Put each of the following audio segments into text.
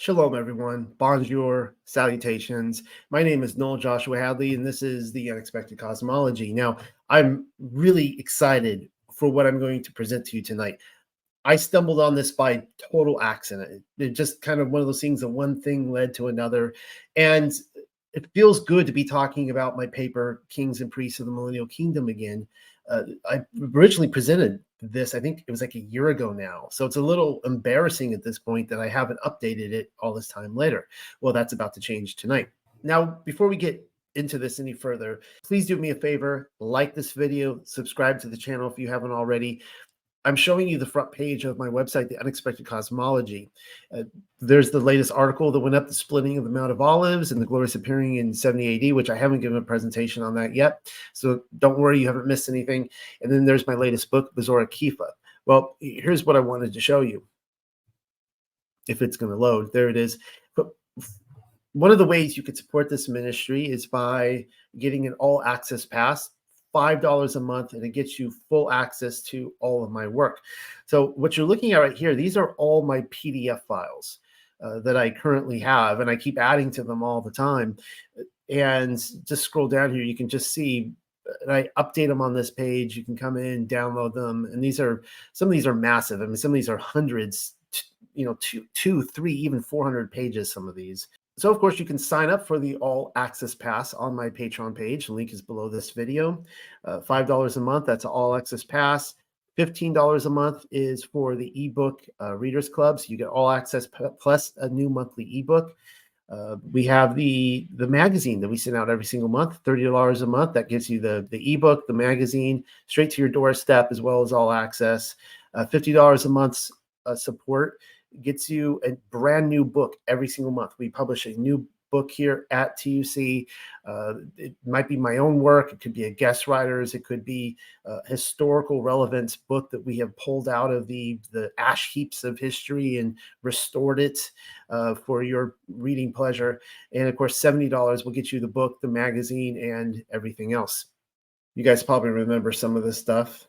Shalom, everyone. Bonjour, salutations. My name is Noel Joshua Hadley, and this is the Unexpected Cosmology. Now, I'm really excited for what I'm going to present to you tonight. I stumbled on this by total accident. It just kind of one of those things that one thing led to another. And it feels good to be talking about my paper, Kings and Priests of the Millennial Kingdom, again. Uh, I originally presented this, I think it was like a year ago now. So it's a little embarrassing at this point that I haven't updated it all this time later. Well, that's about to change tonight. Now, before we get into this any further, please do me a favor, like this video, subscribe to the channel if you haven't already. I'm showing you the front page of my website, The Unexpected Cosmology. Uh, there's the latest article that went up, the splitting of the Mount of Olives and the glorious appearing in 70 AD, which I haven't given a presentation on that yet. So don't worry, you haven't missed anything. And then there's my latest book, Bezorah Kefa. Well, here's what I wanted to show you. If it's going to load, there it is. But one of the ways you could support this ministry is by getting an all access pass $5 a month and it gets you full access to all of my work. So, what you're looking at right here, these are all my PDF files uh, that I currently have, and I keep adding to them all the time. And just scroll down here, you can just see. And I update them on this page. You can come in, download them, and these are some of these are massive. I mean, some of these are hundreds, you know, two, two, three, even 400 pages. Some of these, so, of course, you can sign up for the All Access Pass on my Patreon page. The link is below this video. Uh, $5 a month, that's All Access Pass. $15 a month is for the ebook uh, Readers Club. So you get all access plus a new monthly ebook. Uh, we have the the magazine that we send out every single month, $30 a month. That gives you the, the ebook, the magazine, straight to your doorstep, as well as all access. Uh, $50 a month uh, support gets you a brand new book every single month. We publish a new book here at TUC. Uh, it might be my own work. It could be a guest writer's. It could be a historical relevance book that we have pulled out of the the ash heaps of history and restored it uh, for your reading pleasure. And of course, seventy dollars will get you the book, the magazine, and everything else. You guys probably remember some of this stuff.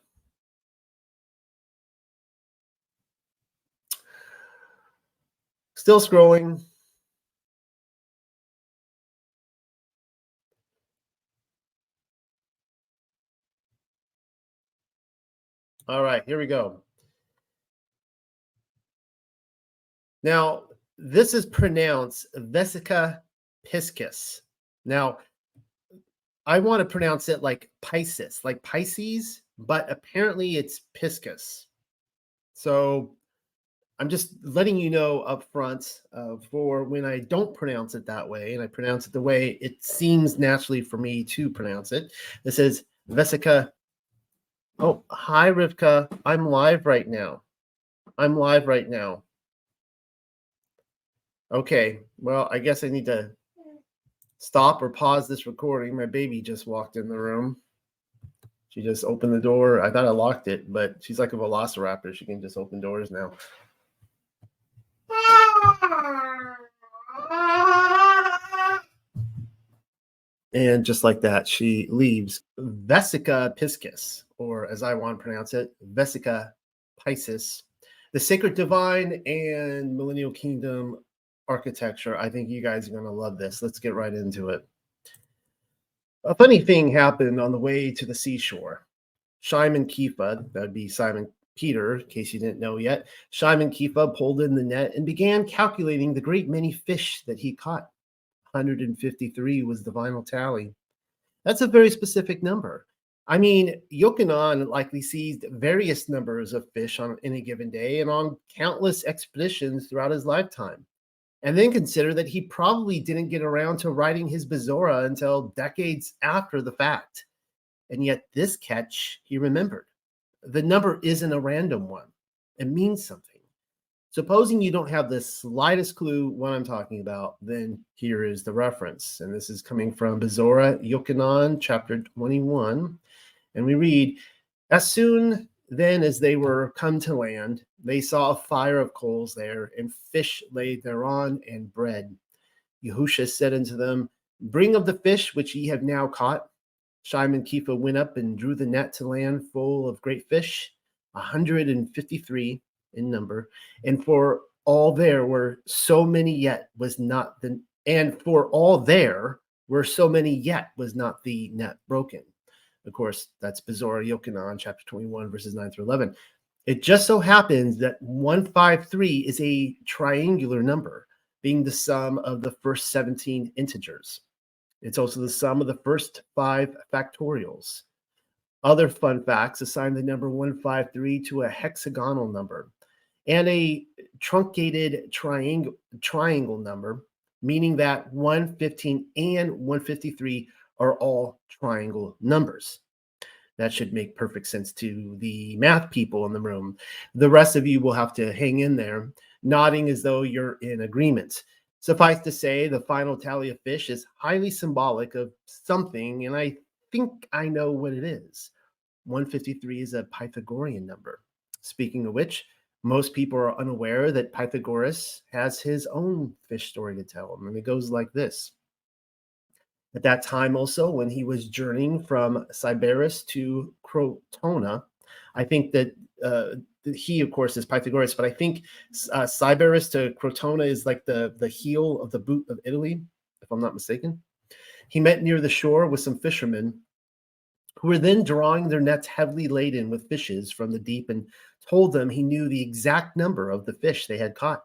Still scrolling. All right, here we go. Now, this is pronounced Vesica piscis. Now, I want to pronounce it like Pisces, like Pisces, but apparently it's Piscus. So I'm just letting you know up front uh, for when I don't pronounce it that way and I pronounce it the way it seems naturally for me to pronounce it. This is Vesica. Oh, hi, Rivka. I'm live right now. I'm live right now. Okay, well, I guess I need to stop or pause this recording. My baby just walked in the room. She just opened the door. I thought I locked it, but she's like a velociraptor. She can just open doors now. And just like that, she leaves Vesica piscis, or as I want to pronounce it, Vesica piscis, the sacred divine and millennial kingdom architecture. I think you guys are going to love this. Let's get right into it. A funny thing happened on the way to the seashore. Shimon Kefa, that would be Simon Peter, in case you didn't know yet, Shimon Kefa pulled in the net and began calculating the great many fish that he caught. 153 was the final tally. That's a very specific number. I mean, Yochanan likely seized various numbers of fish on any given day and on countless expeditions throughout his lifetime. And then consider that he probably didn't get around to writing his Bezorah until decades after the fact. And yet, this catch he remembered the number isn't a random one. It means something. Supposing you don't have the slightest clue what I'm talking about, then here is the reference. And this is coming from Bezorah Yochanan, chapter 21. And we read, As soon then as they were come to land, they saw a fire of coals there, and fish laid thereon, and bread. Yehusha said unto them, Bring of the fish which ye have now caught. Shimon Kefa went up and drew the net to land full of great fish, 153 in number. And for all there were so many yet was not the and for all there were so many yet was not the net broken. Of course, that's Bezorah Yochanan, chapter 21, verses 9 through 11. It just so happens that 153 is a triangular number, being the sum of the first 17 integers. It's also the sum of the first five factorials. Other fun facts assign the number 153 to a hexagonal number and a truncated triangle triangle number, meaning that 115 and 153 are all triangle numbers. That should make perfect sense to the math people in the room. The rest of you will have to hang in there, nodding as though you're in agreement. Suffice to say, the final tally of fish is highly symbolic of something, and I think I know what it is. 153 is a Pythagorean number. Speaking of which, most people are unaware that Pythagoras has his own fish story to tell, and it goes like this. At that time, also, when he was journeying from Sybaris to Crotona, I think that uh, he, of course, is Pythagoras, but I think uh, to Crotona is like the, the heel of the boot of Italy, if I'm not mistaken. He met near the shore with some fishermen who were then drawing their nets heavily laden with fishes from the deep and told them he knew the exact number of the fish they had caught.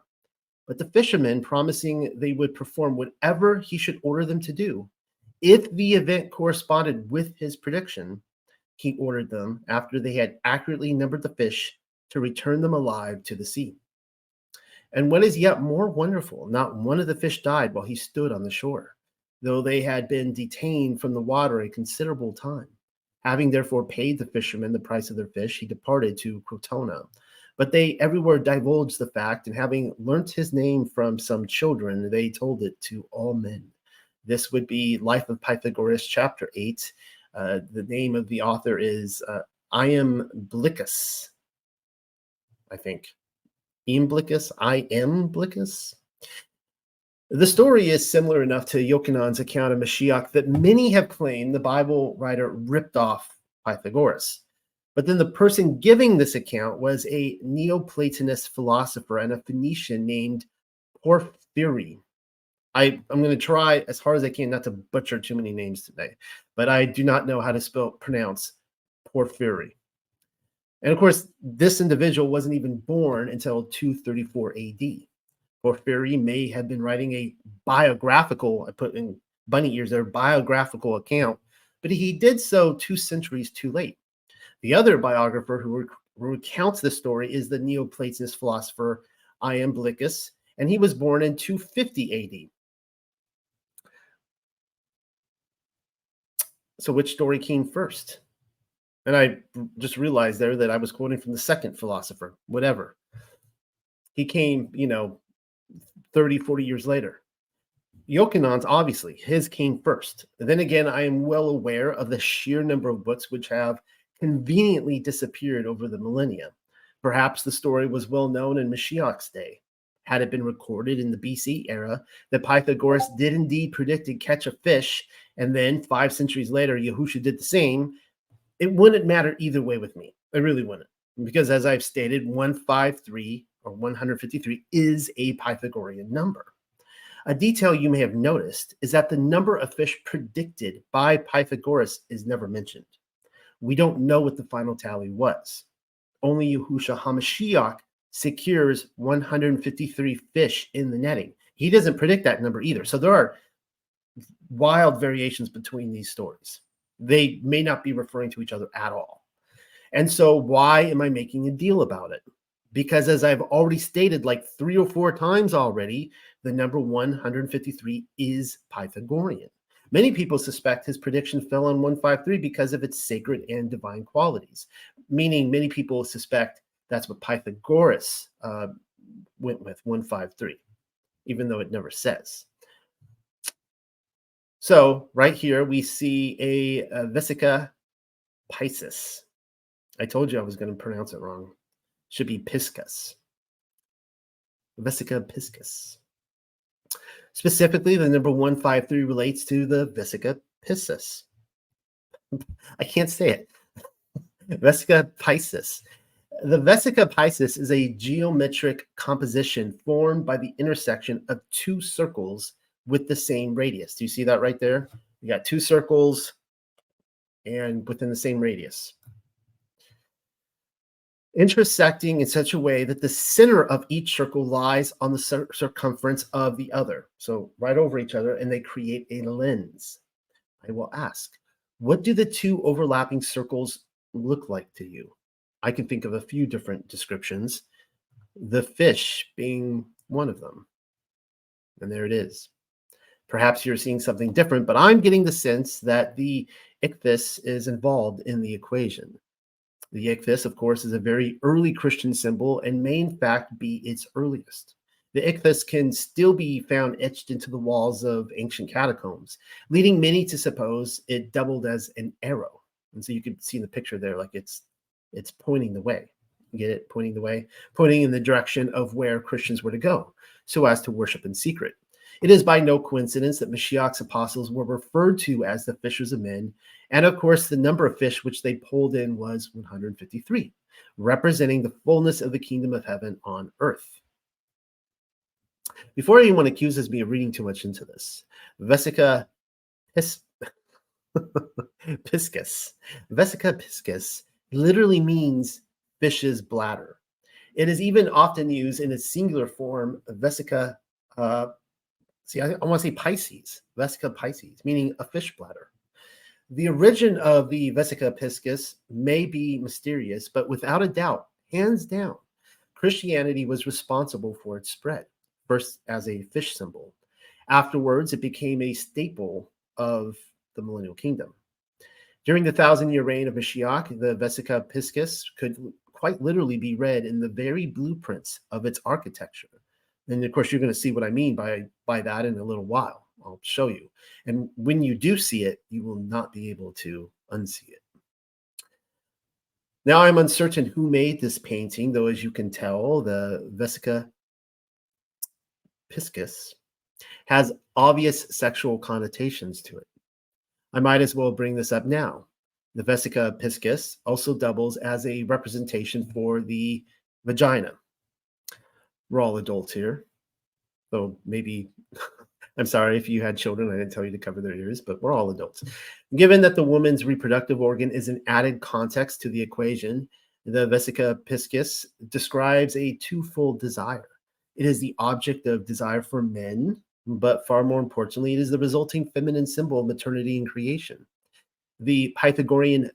But the fishermen, promising they would perform whatever he should order them to do, if the event corresponded with his prediction, he ordered them, after they had accurately numbered the fish, to return them alive to the sea. And what is yet more wonderful, not one of the fish died while he stood on the shore, though they had been detained from the water a considerable time. Having therefore paid the fishermen the price of their fish, he departed to Crotona. But they everywhere divulged the fact, and having learnt his name from some children, they told it to all men. This would be Life of Pythagoras, chapter 8. Uh, the name of the author is uh, Iamblichus, I think. Iamblichus, I am Blickus. The story is similar enough to Yochanan's account of Mashiach that many have claimed the Bible writer ripped off Pythagoras. But then the person giving this account was a Neoplatonist philosopher and a Phoenician named Porphyry. I, I'm going to try as hard as I can not to butcher too many names today, but I do not know how to spell pronounce Porphyry. And of course, this individual wasn't even born until 234 AD. Porphyry may have been writing a biographical, I put in bunny ears there, biographical account, but he did so two centuries too late. The other biographer who, rec- recounts the story is the Neoplatonist philosopher Iamblichus, and he was born in 250 AD. So, which story came first? And I just realized there that I was quoting from the second philosopher, whatever. He came, you know, 30, 40 years later. Yochanan's obviously his came first. then again, I am well aware of the sheer number of books which have conveniently disappeared over the millennia. Perhaps the story was well known in Mashiach's day. Had it been recorded in the BC era that Pythagoras did indeed predict and catch a fish and then five centuries later, Yahusha did the same, it wouldn't matter either way with me. It really wouldn't. Because as I've stated, 153 or 153 is a Pythagorean number. A detail you may have noticed is that the number of fish predicted by Pythagoras is never mentioned. We don't know what the final tally was. Only Yahusha HaMashiach secures 153 fish in the netting. He doesn't predict that number either. So there are wild variations between these stories. They may not be referring to each other at all. And so, why am I making a deal about it? Because, as I've already stated like three or four times already, the number 153 is Pythagorean. Many people suspect his prediction fell on 153 because of its sacred and divine qualities, meaning many people suspect that's what Pythagoras uh, went with 153, even though it never says. So right here we see a, a Vesica piscis. I told you I was going to pronounce it wrong. Should be piscus. Vesica piscis. Specifically, the number 153 relates to the Vesica piscis. I can't say it. Vesica piscis. The vesica piscis is a geometric composition formed by the intersection of two circles with the same radius. Do you see that right there? You got two circles and within the same radius. Intersecting in such a way that the center of each circle lies on the cir circumference of the other. So right over each other, and they create a lens. I will ask, what do the two overlapping circles look like to you? I can think of a few different descriptions, the fish being one of them. And there it is. Perhaps you're seeing something different, but I'm getting the sense that the ichthys is involved in the equation. The ichthys, of course, is a very early Christian symbol and may in fact be its earliest. The ichthys can still be found etched into the walls of ancient catacombs, leading many to suppose it doubled as an arrow. And so you can see in the picture there, like it's it's pointing the way. You get it? Pointing the way, pointing in the direction of where Christians were to go, so as to worship in secret. It is by no coincidence that Mashiach's apostles were referred to as the fishers of men. And of course, the number of fish which they pulled in was 153, representing the fullness of the kingdom of heaven on earth. Before anyone accuses me of reading too much into this, Vesica pis- piscis, Vesica piscis literally means fish's bladder. It is even often used in its singular form, Vesica uh, See, I, I want to say Pisces, Vesica Pisces, meaning a fish bladder. The origin of the Vesica piscis may be mysterious, but without a doubt, hands down, Christianity was responsible for its spread, first as a fish symbol. Afterwards, it became a staple of the millennial kingdom. During the thousand year reign of Mashiach, the Vesica piscis could quite literally be read in the very blueprints of its architecture. And of course, you're going to see what I mean by by that in a little while. I'll show you. And when you do see it, you will not be able to unsee it. Now I'm uncertain who made this painting, though as you can tell, the Vesica piscis has obvious sexual connotations to it. I might as well bring this up now. The Vesica piscis also doubles as a representation for the vagina we're all adults here. So maybe I'm sorry if you had children, I didn't tell you to cover their ears, but we're all adults. Given that the woman's reproductive organ is an added context to the equation, the Vesica piscis describes a twofold desire. It is the object of desire for men, but far more importantly, it is the resulting feminine symbol of maternity and creation. The Pythagorean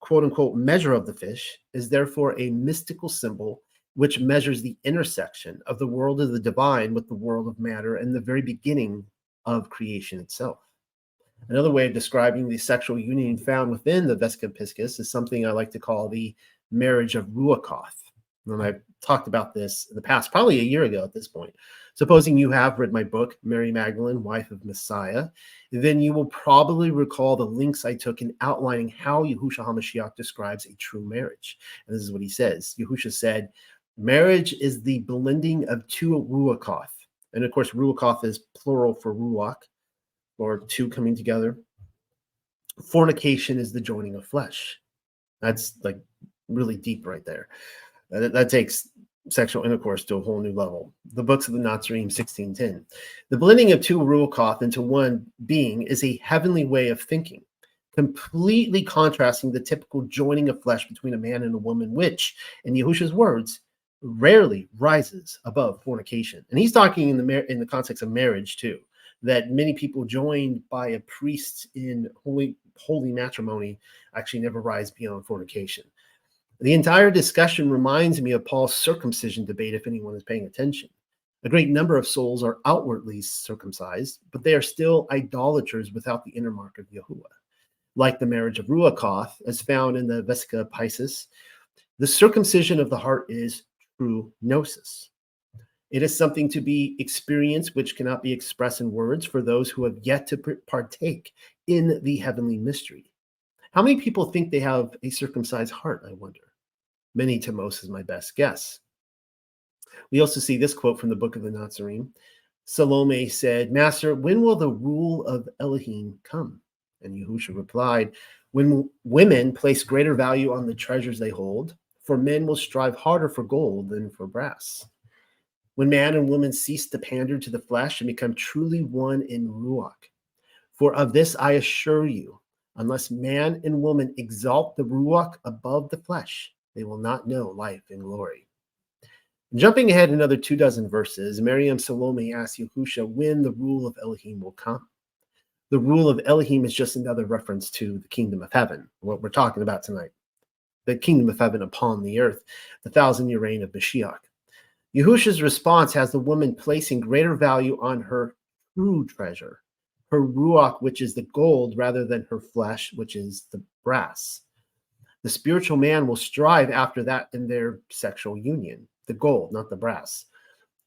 quote unquote measure of the fish is therefore a mystical symbol which measures the intersection of the world of the divine with the world of matter and the very beginning of creation itself. Another way of describing the sexual union found within the Piscis is something I like to call the marriage of Ruachoth. And I've talked about this in the past, probably a year ago at this point. Supposing you have read my book, Mary Magdalene, Wife of Messiah, then you will probably recall the links I took in outlining how Yahushua HaMashiach describes a true marriage. And this is what he says. Yahushua said, Marriage is the blending of two ruachoth. And of course, ruachoth is plural for ruach, or two coming together. Fornication is the joining of flesh. That's like really deep right there. That, that takes sexual intercourse to a whole new level. The books of the Nazarene 1610. The blending of two ruachoth into one being is a heavenly way of thinking, completely contrasting the typical joining of flesh between a man and a woman, which, in Yahushua's words, rarely rises above fornication. And he's talking in the mar- in the context of marriage too, that many people joined by a priest in holy holy matrimony actually never rise beyond fornication. The entire discussion reminds me of Paul's circumcision debate if anyone is paying attention. A great number of souls are outwardly circumcised, but they are still idolaters without the inner mark of Yahuwah. Like the marriage of Ruachoth, as found in the Vesica Pisces, the circumcision of the heart is through gnosis. It is something to be experienced which cannot be expressed in words for those who have yet to partake in the heavenly mystery. How many people think they have a circumcised heart, I wonder? Many to most is my best guess. We also see this quote from the book of the Nazarene. Salome said, Master, when will the rule of Elohim come? And Yahusha replied, When women place greater value on the treasures they hold, for men will strive harder for gold than for brass. When man and woman cease to pander to the flesh and become truly one in Ruach. For of this I assure you, unless man and woman exalt the Ruach above the flesh, they will not know life and glory. Jumping ahead another two dozen verses, Miriam Salome asks Yahusha when the rule of Elohim will come. The rule of Elohim is just another reference to the kingdom of heaven, what we're talking about tonight. The kingdom of heaven upon the earth, the thousand year reign of Mashiach. Yahusha's response has the woman placing greater value on her true treasure, her ruach, which is the gold, rather than her flesh, which is the brass. The spiritual man will strive after that in their sexual union the gold, not the brass.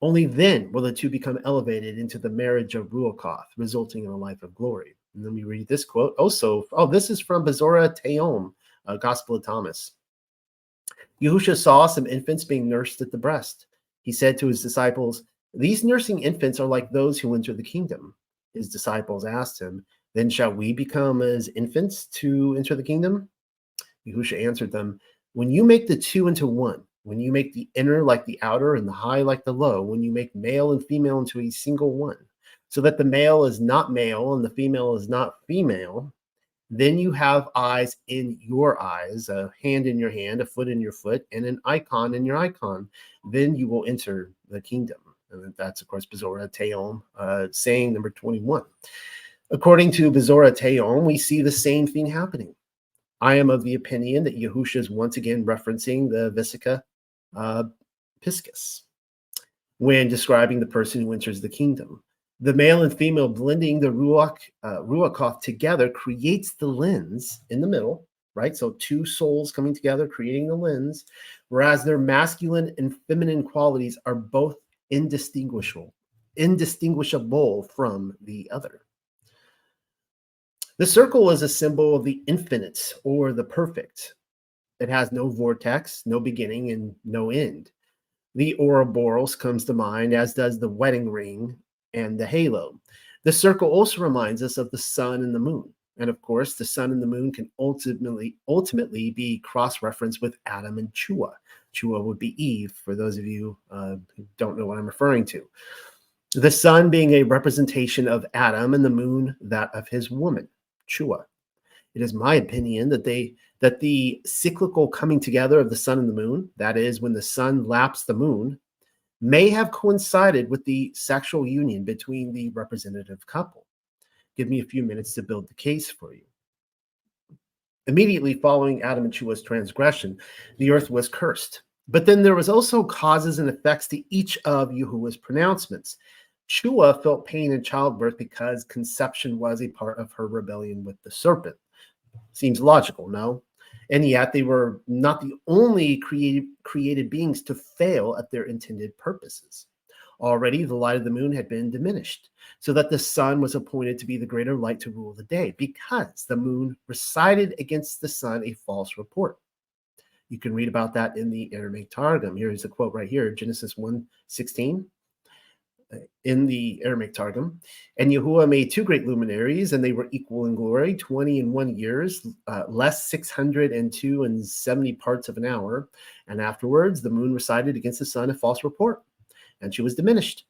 Only then will the two become elevated into the marriage of Ruachoth, resulting in a life of glory. And then we read this quote oh, also. Oh, this is from Bezorah Teom, uh, Gospel of Thomas. Yahusha saw some infants being nursed at the breast. He said to his disciples, These nursing infants are like those who enter the kingdom. His disciples asked him, Then shall we become as infants to enter the kingdom? Yahusha answered them, When you make the two into one, when you make the inner like the outer and the high like the low, when you make male and female into a single one, so that the male is not male and the female is not female, then you have eyes in your eyes, a hand in your hand, a foot in your foot, and an icon in your icon. Then you will enter the kingdom. And that's, of course, Bezorah Teom, uh, saying number 21. According to Bezorah Teom, we see the same thing happening. I am of the opinion that Yahusha is once again referencing the Vesica uh, Piscus when describing the person who enters the kingdom. The male and female blending the ruach, uh, ruachoth together creates the lens in the middle, right? So two souls coming together, creating the lens, whereas their masculine and feminine qualities are both indistinguishable, indistinguishable from the other. The circle is a symbol of the infinite or the perfect. It has no vortex, no beginning, and no end. The Ouroboros comes to mind, as does the wedding ring and the halo. The circle also reminds us of the sun and the moon. And of course, the sun and the moon can ultimately ultimately be cross-referenced with Adam and Chua. Chua would be Eve, for those of you uh, who don't know what I'm referring to. The sun being a representation of Adam and the moon that of his woman, Chua. It is my opinion that they that the cyclical coming together of the sun and the moon, that is, when the sun laps the moon, may have coincided with the sexual union between the representative couple. Give me a few minutes to build the case for you. Immediately following Adam and Chua's transgression, the earth was cursed. But then there was also causes and effects to each of Yahuwah's pronouncements. Chua felt pain in childbirth because conception was a part of her rebellion with the serpent. Seems logical, no? And yet they were not the only created, created beings to fail at their intended purposes. Already the light of the moon had been diminished, so that the sun was appointed to be the greater light to rule the day, because the moon recited against the sun a false report. You can read about that in the Aramaic Targum. Here's a quote right here, Genesis 1 16 in the Aramaic Targum. And Yahuwah made two great luminaries, and they were equal in glory, 20 and one years, uh, less 602 and 70 parts of an hour. And afterwards, the moon recited against the sun a false report, and she was diminished.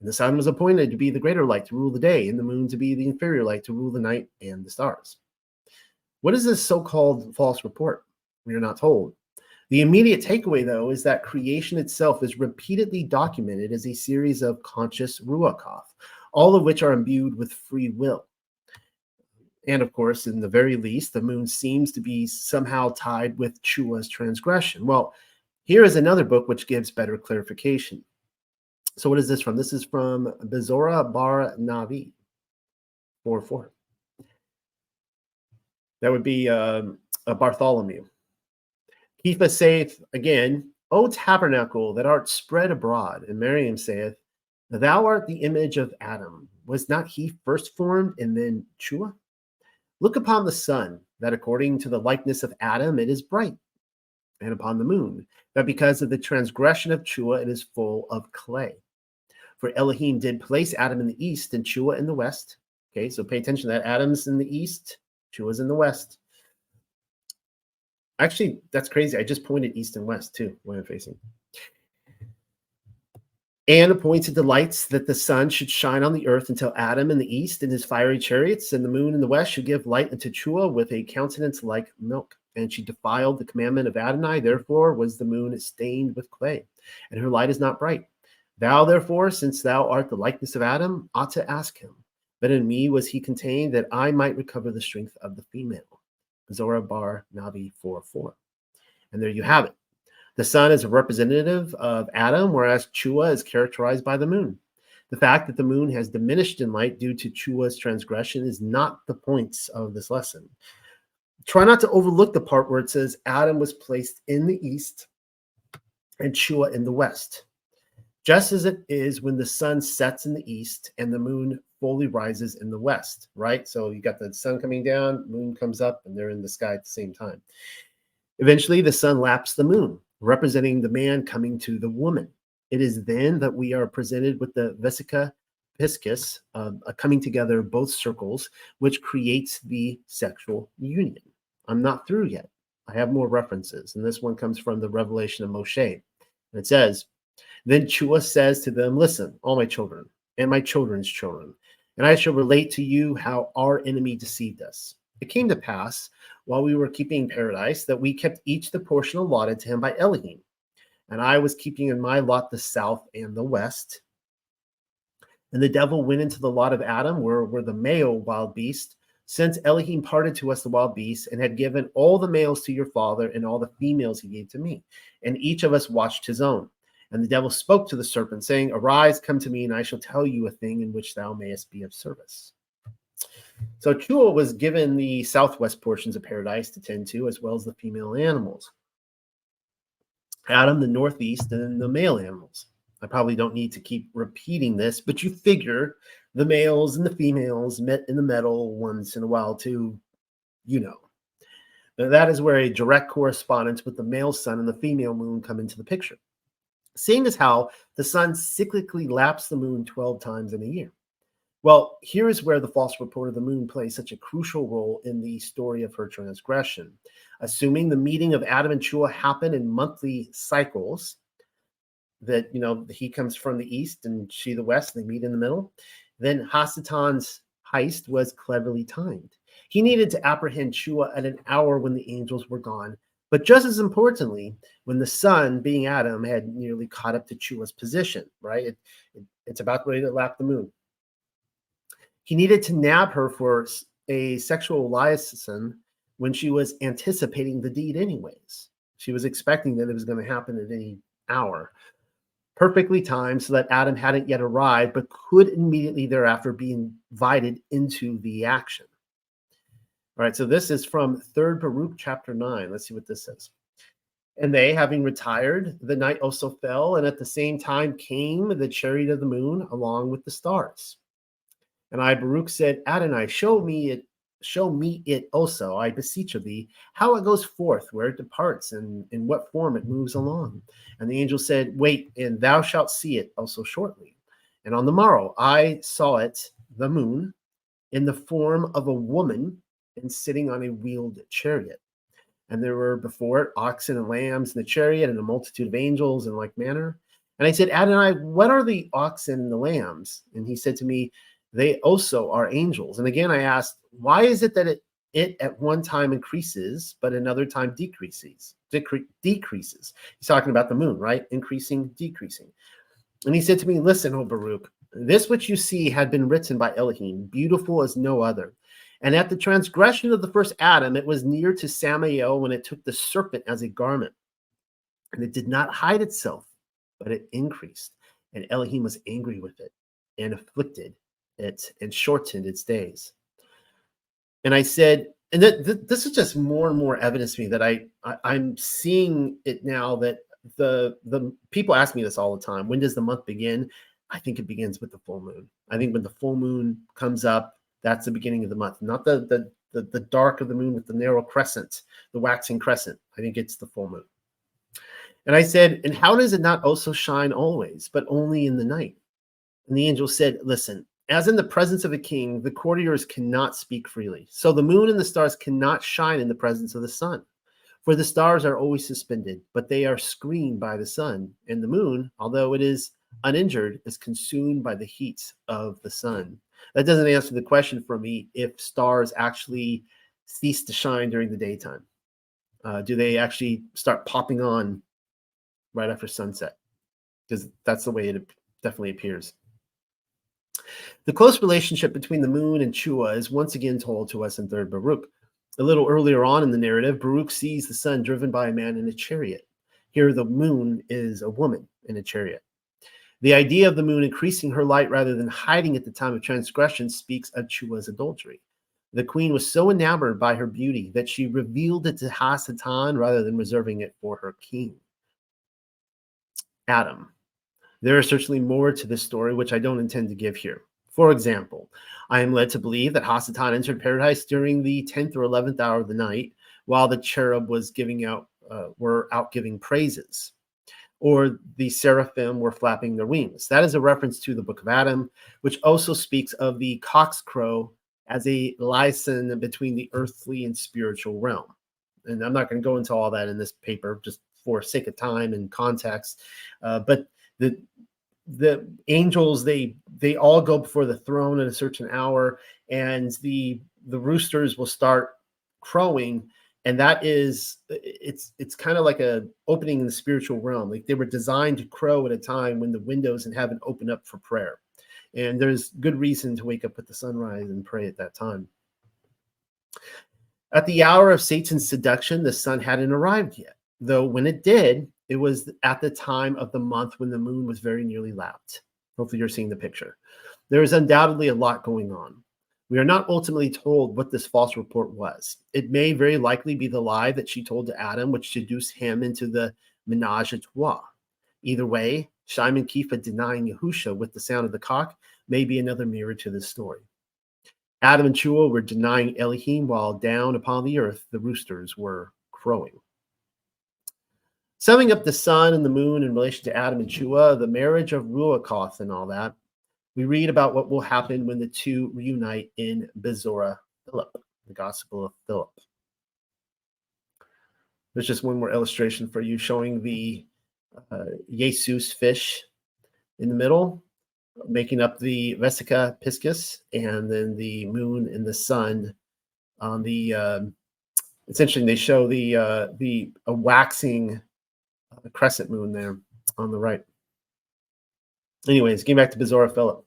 And the sun was appointed to be the greater light to rule the day, and the moon to be the inferior light to rule the night and the stars. What is this so called false report? We are not told. The immediate takeaway, though, is that creation itself is repeatedly documented as a series of conscious ruachoth, all of which are imbued with free will. And of course, in the very least, the moon seems to be somehow tied with Chua's transgression. Well, here is another book which gives better clarification. So, what is this from? This is from Bezorah Bar Navi, 4 4. That would be um, a Bartholomew. Kefa saith again, O tabernacle that art spread abroad. And Miriam saith, Thou art the image of Adam. Was not he first formed and then Chua? Look upon the sun, that according to the likeness of Adam it is bright, and upon the moon, that because of the transgression of Chua it is full of clay. For Elohim did place Adam in the east and Chua in the west. Okay, so pay attention that. Adam's in the east, Chua's in the west. Actually, that's crazy. I just pointed east and west too, where I'm facing. And appointed the lights that the sun should shine on the earth until Adam in the east in his fiery chariots, and the moon in the west should give light unto Chua with a countenance like milk. And she defiled the commandment of Adonai, therefore was the moon stained with clay, and her light is not bright. Thou, therefore, since thou art the likeness of Adam, ought to ask him. But in me was he contained that I might recover the strength of the female. Zora Bar Navi 4 4. And there you have it. The sun is a representative of Adam, whereas Chua is characterized by the moon. The fact that the moon has diminished in light due to Chua's transgression is not the points of this lesson. Try not to overlook the part where it says Adam was placed in the east and Chua in the west. Just as it is when the sun sets in the east and the moon fully rises in the west, right? So you got the sun coming down, moon comes up, and they're in the sky at the same time. Eventually, the sun laps the moon, representing the man coming to the woman. It is then that we are presented with the vesica piscis, uh, a coming together of both circles, which creates the sexual union. I'm not through yet. I have more references, and this one comes from the revelation of Moshe. And it says, Then Chua says to them, Listen, all my children, and my children's children, and I shall relate to you how our enemy deceived us. It came to pass, while we were keeping paradise, that we kept each the portion allotted to him by Elohim. And I was keeping in my lot the south and the west. And the devil went into the lot of Adam, where were the male wild beasts, since Elohim parted to us the wild beasts, and had given all the males to your father, and all the females he gave to me. And each of us watched his own. And the devil spoke to the serpent, saying, Arise, come to me, and I shall tell you a thing in which thou mayest be of service. So Chua was given the southwest portions of paradise to tend to, as well as the female animals. Adam, the northeast, and the male animals. I probably don't need to keep repeating this, but you figure the males and the females met in the middle once in a while too, you know. Now that is where a direct correspondence with the male sun and the female moon come into the picture seeing as how the sun cyclically laps the moon 12 times in a year. Well, here is where the false report of the moon plays such a crucial role in the story of her transgression. Assuming the meeting of Adam and Chua happened in monthly cycles, that you know he comes from the east and she the west, they meet in the middle, then Hasatan's heist was cleverly timed. He needed to apprehend Chua at an hour when the angels were gone but just as importantly, when the sun, being Adam, had nearly caught up to Chua's position, right? It, it, it's about ready to lap the moon. He needed to nab her for a sexual liaison when she was anticipating the deed, anyways. She was expecting that it was going to happen at any hour. Perfectly timed so that Adam hadn't yet arrived, but could immediately thereafter be invited into the action. All right, so this is from Third Baruch chapter 9. Let's see what this says. And they, having retired, the night also fell, and at the same time came the chariot of the moon along with the stars. And I, Baruch, said, Adonai, show me it, show me it also, I beseech of thee, how it goes forth, where it departs, and in what form it moves along. And the angel said, Wait, and thou shalt see it also shortly. And on the morrow I saw it, the moon, in the form of a woman and sitting on a wheeled chariot. And there were before it oxen and lambs in the chariot and a multitude of angels in like manner. And I said, Adonai, what are the oxen and the lambs? And he said to me, They also are angels. And again, I asked, Why is it that it, it at one time increases, but another time decreases? Decre- decreases. He's talking about the moon, right? Increasing, decreasing. And he said to me, Listen, O Baruch, this which you see had been written by Elohim, beautiful as no other. And at the transgression of the first Adam, it was near to Samael when it took the serpent as a garment. And it did not hide itself, but it increased. And Elohim was angry with it and afflicted it and shortened its days. And I said, and th- th- this is just more and more evidence to me that I, I I'm seeing it now that the the people ask me this all the time. When does the month begin? I think it begins with the full moon. I think when the full moon comes up, that's the beginning of the month, not the the the, the dark of the moon with the narrow crescent, the waxing crescent. I think it's the full moon. And I said, and how does it not also shine always, but only in the night? And the angel said, Listen, as in the presence of a king, the courtiers cannot speak freely. So the moon and the stars cannot shine in the presence of the sun. For the stars are always suspended, but they are screened by the sun, and the moon, although it is uninjured, is consumed by the heat of the sun. That doesn't answer the question for me if stars actually cease to shine during the daytime. Uh, do they actually start popping on right after sunset? Because that's the way it definitely appears. The close relationship between the moon and Chua is once again told to us in Third Baruch. A little earlier on in the narrative, Baruch sees the sun driven by a man in a chariot. Here, the moon is a woman in a chariot. The idea of the moon increasing her light rather than hiding at the time of transgression speaks of Chua's adultery. The queen was so enamored by her beauty that she revealed it to Hasatan rather than reserving it for her king. Adam. There is certainly more to this story, which I don't intend to give here. For example, I am led to believe that Hasatan entered paradise during the 10th or 11th hour of the night while the cherub was giving out, uh, were out giving praises, or the seraphim were flapping their wings. That is a reference to the book of Adam, which also speaks of the cock's crow as a liaison between the earthly and spiritual realm. And I'm not going to go into all that in this paper just for sake of time and context. Uh, but the the angels they they all go before the throne at a certain hour and the the roosters will start crowing and that is it's it's kind of like a opening in the spiritual realm like they were designed to crow at a time when the windows in heaven open up for prayer and there's good reason to wake up at the sunrise and pray at that time at the hour of satan's seduction the sun hadn't arrived yet though when it did it was at the time of the month when the moon was very nearly lapped. Hopefully, you're seeing the picture. There is undoubtedly a lot going on. We are not ultimately told what this false report was. It may very likely be the lie that she told to Adam, which seduced him into the menage a trois. Either way, Shimon Kefa denying Yahusha with the sound of the cock may be another mirror to this story. Adam and Chua were denying Elohim while down upon the earth the roosters were crowing. Summing up the sun and the moon in relation to Adam and Chua, the marriage of Ruachoth and all that, we read about what will happen when the two reunite in Bezorah Philip, the Gospel of Philip. There's just one more illustration for you showing the uh, Jesus fish in the middle, making up the Vesica piscis, and then the moon and the sun on the. Uh, essentially, they show the uh, the a waxing the crescent moon there on the right. Anyways, getting back to Bezorah Philip.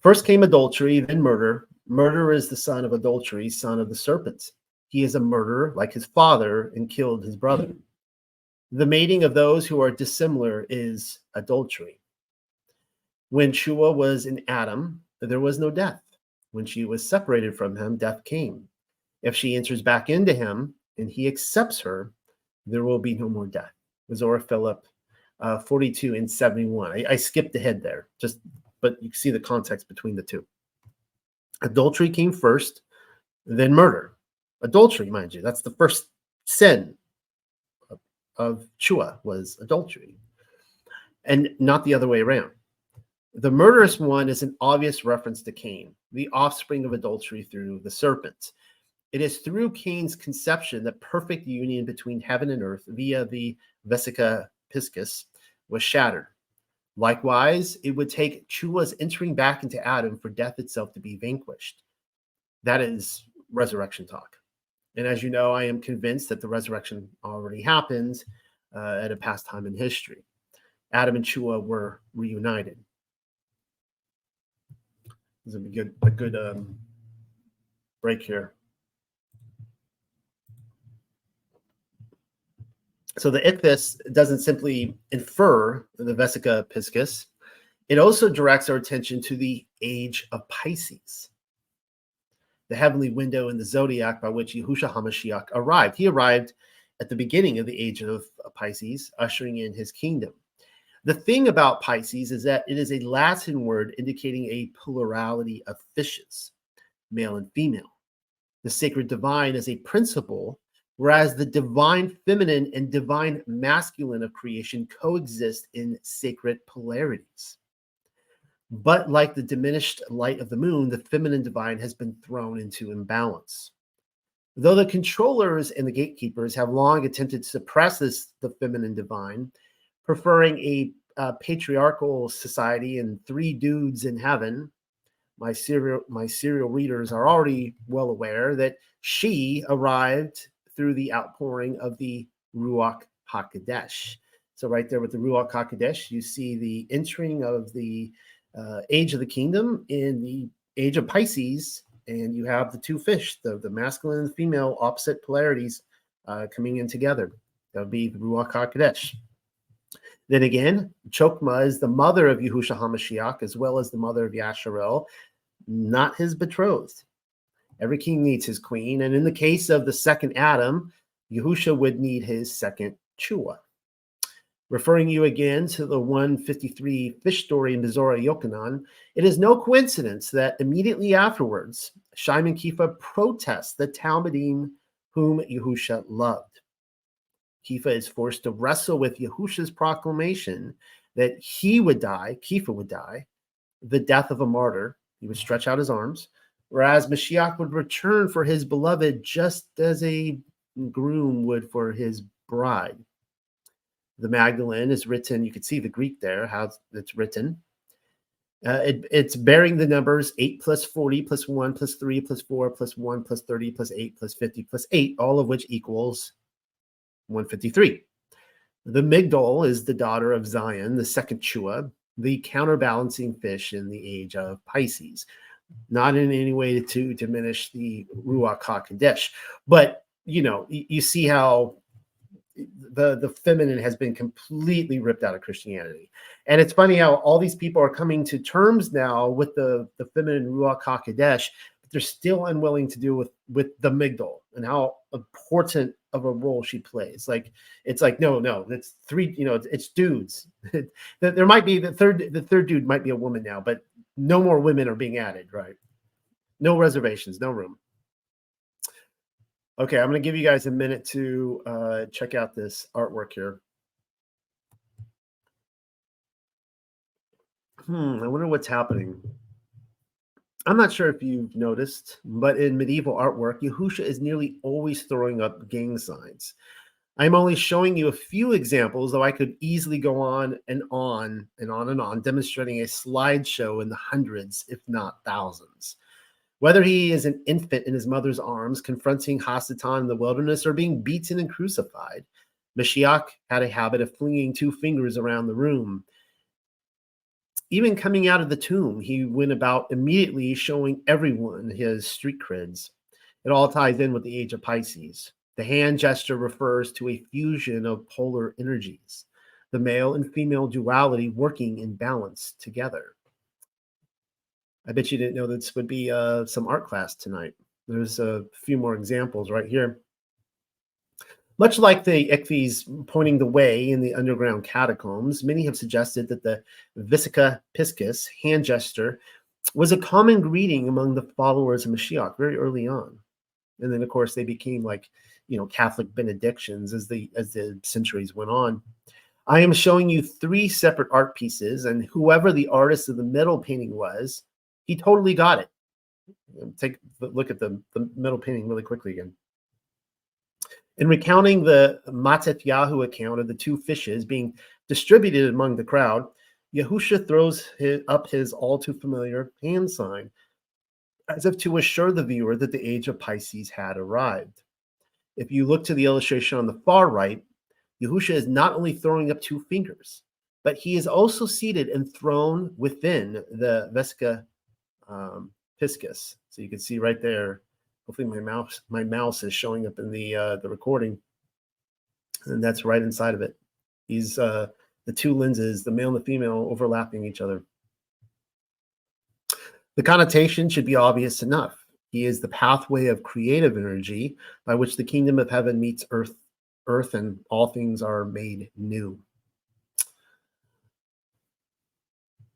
First came adultery, then murder. Murder is the son of adultery, son of the serpent. He is a murderer like his father and killed his brother. The mating of those who are dissimilar is adultery. When Chua was in Adam, there was no death. When she was separated from him, death came. If she enters back into him and he accepts her, there will be no more death. Zora Philip, uh, 42 and 71. I, I skipped ahead there, just but you can see the context between the two. Adultery came first, then murder. Adultery, mind you, that's the first sin of, of Chua was adultery, and not the other way around. The murderous one is an obvious reference to Cain, the offspring of adultery through the serpent. It is through Cain's conception that perfect union between heaven and earth via the Vesica piscis was shattered. Likewise, it would take Chua's entering back into Adam for death itself to be vanquished. That is resurrection talk. And as you know, I am convinced that the resurrection already happened uh, at a past time in history. Adam and Chua were reunited. This is a good, a good um, break here. So the ichthys doesn't simply infer the Vesica piscis, it also directs our attention to the age of Pisces, the heavenly window in the zodiac by which Yahushua HaMashiach arrived. He arrived at the beginning of the age of Pisces, ushering in his kingdom. The thing about Pisces is that it is a Latin word indicating a plurality of fishes, male and female. The sacred divine is a principle whereas the divine feminine and divine masculine of creation coexist in sacred polarities. But like the diminished light of the moon, the feminine divine has been thrown into imbalance. Though the controllers and the gatekeepers have long attempted to suppress this, the feminine divine, preferring a, a patriarchal society and three dudes in heaven, my serial my serial readers are already well aware that she arrived through the outpouring of the Ruach Hakodesh. So right there with the Ruach Hakodesh, you see the entering of the uh, age of the kingdom in the age of Pisces, and you have the two fish, the, the masculine and the female opposite polarities uh, coming in together. That would be the Ruach HaKodesh. Then again, Chokma is the mother of Yahusha HaMashiach, as well as the mother of Yasharel, not his betrothed. Every king needs his queen. And in the case of the second Adam, Yahusha would need his second Chua. Referring you again to the 153 fish story in Bezorah Yochanan, it is no coincidence that immediately afterwards, Shimon Kifa protests the Talmidim whom Yahusha loved. Kifa is forced to wrestle with Yahusha's proclamation that he would die, Kifa would die, the death of a martyr. He would stretch out his arms, whereas Mashiach would return for his beloved just as a groom would for his bride. The Magdalene is written, you can see the Greek there, how it's written. Uh, it, it's bearing the numbers 8 plus 40 plus 1 plus 3 plus 4 plus 1 plus 30 plus 8 plus 50 plus 8, all of which equals 153. The Migdol is the daughter of Zion, the second Chua, the counterbalancing fish in the age of Pisces. Not in any way to diminish the Ruach HaKodesh, but you know, you see how the the feminine has been completely ripped out of Christianity. And it's funny how all these people are coming to terms now with the the feminine Ruach Hakodesh, but they're still unwilling to deal with with the Migdal and how important of a role she plays. Like it's like no, no, it's three. You know, it's, it's dudes. there might be the third. The third dude might be a woman now, but no more women are being added. Right? No reservations, no room. Okay, I'm going to give you guys a minute to uh, check out this artwork here. Hmm, I wonder what's happening. I'm not sure if you've noticed, but in medieval artwork, Yahusha is nearly always throwing up gang signs. I'm only showing you a few examples, though I could easily go on and on and on and on, demonstrating a slideshow in the hundreds, if not thousands. Whether he is an infant in his mother's arms, confronting Hasatan in the wilderness, or being beaten and crucified, Mashiach had a habit of flinging two fingers around the room. Even coming out of the tomb, he went about immediately showing everyone his street creds. It all ties in with the age of Pisces. The hand gesture refers to a fusion of polar energies, the male and female duality working in balance together. I bet you didn't know this would be uh, some art class tonight. There's a few more examples right here. Much like the Ichthys pointing the way in the underground catacombs, many have suggested that the Vesica Piscis hand gesture was a common greeting among the followers of Mashiach very early on. And then, of course, they became like, you know, Catholic benedictions as the as the centuries went on. I am showing you three separate art pieces, and whoever the artist of the middle painting was, he totally got it. Take a look at the, the middle painting really quickly again. In recounting the Matet account of the two fishes being distributed among the crowd, Yahusha throws his, up his all too familiar hand sign, as if to assure the viewer that the age of Pisces had arrived. If you look to the illustration on the far right, Yahusha is not only throwing up two fingers, but he is also seated and thrown within the Vesica um, Piscis. So you can see right there. Hopefully my mouse my mouse is showing up in the uh, the recording, and that's right inside of it. He's uh, the two lenses, the male and the female, overlapping each other. The connotation should be obvious enough. He is the pathway of creative energy by which the kingdom of heaven meets earth, earth, and all things are made new.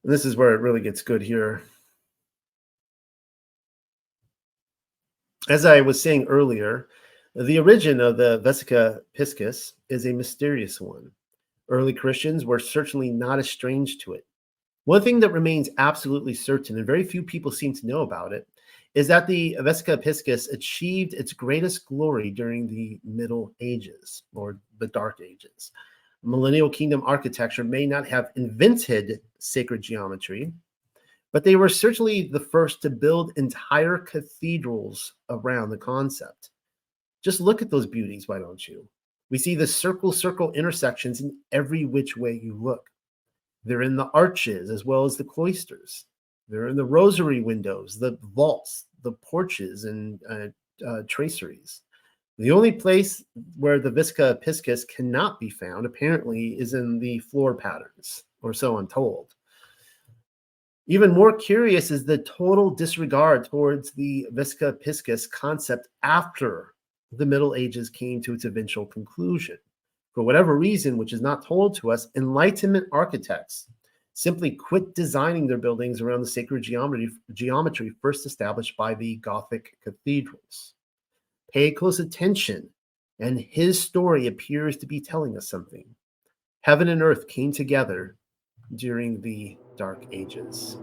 And this is where it really gets good here. as I was saying earlier, the origin of the Vesica Piscis is a mysterious one. Early Christians were certainly not estranged to it. One thing that remains absolutely certain, and very few people seem to know about it, is that the Vesica Piscis achieved its greatest glory during the Middle Ages or the Dark Ages. Millennial Kingdom architecture may not have invented sacred geometry, but they were certainly the first to build entire cathedrals around the concept. Just look at those beauties, why don't you? We see the circle circle intersections in every which way you look. They're in the arches as well as the cloisters. They're in the rosary windows, the vaults, the porches, and uh, uh, traceries. The only place where the Vesica Piscis cannot be found, apparently, is in the floor patterns, or so I'm told. Even more curious is the total disregard towards the Vesica Piscis concept after the Middle Ages came to its eventual conclusion. For whatever reason, which is not told to us, Enlightenment architects simply quit designing their buildings around the sacred geometry, geometry first established by the Gothic cathedrals. Pay close attention, and his story appears to be telling us something. Heaven and earth came together during the Dark Ages.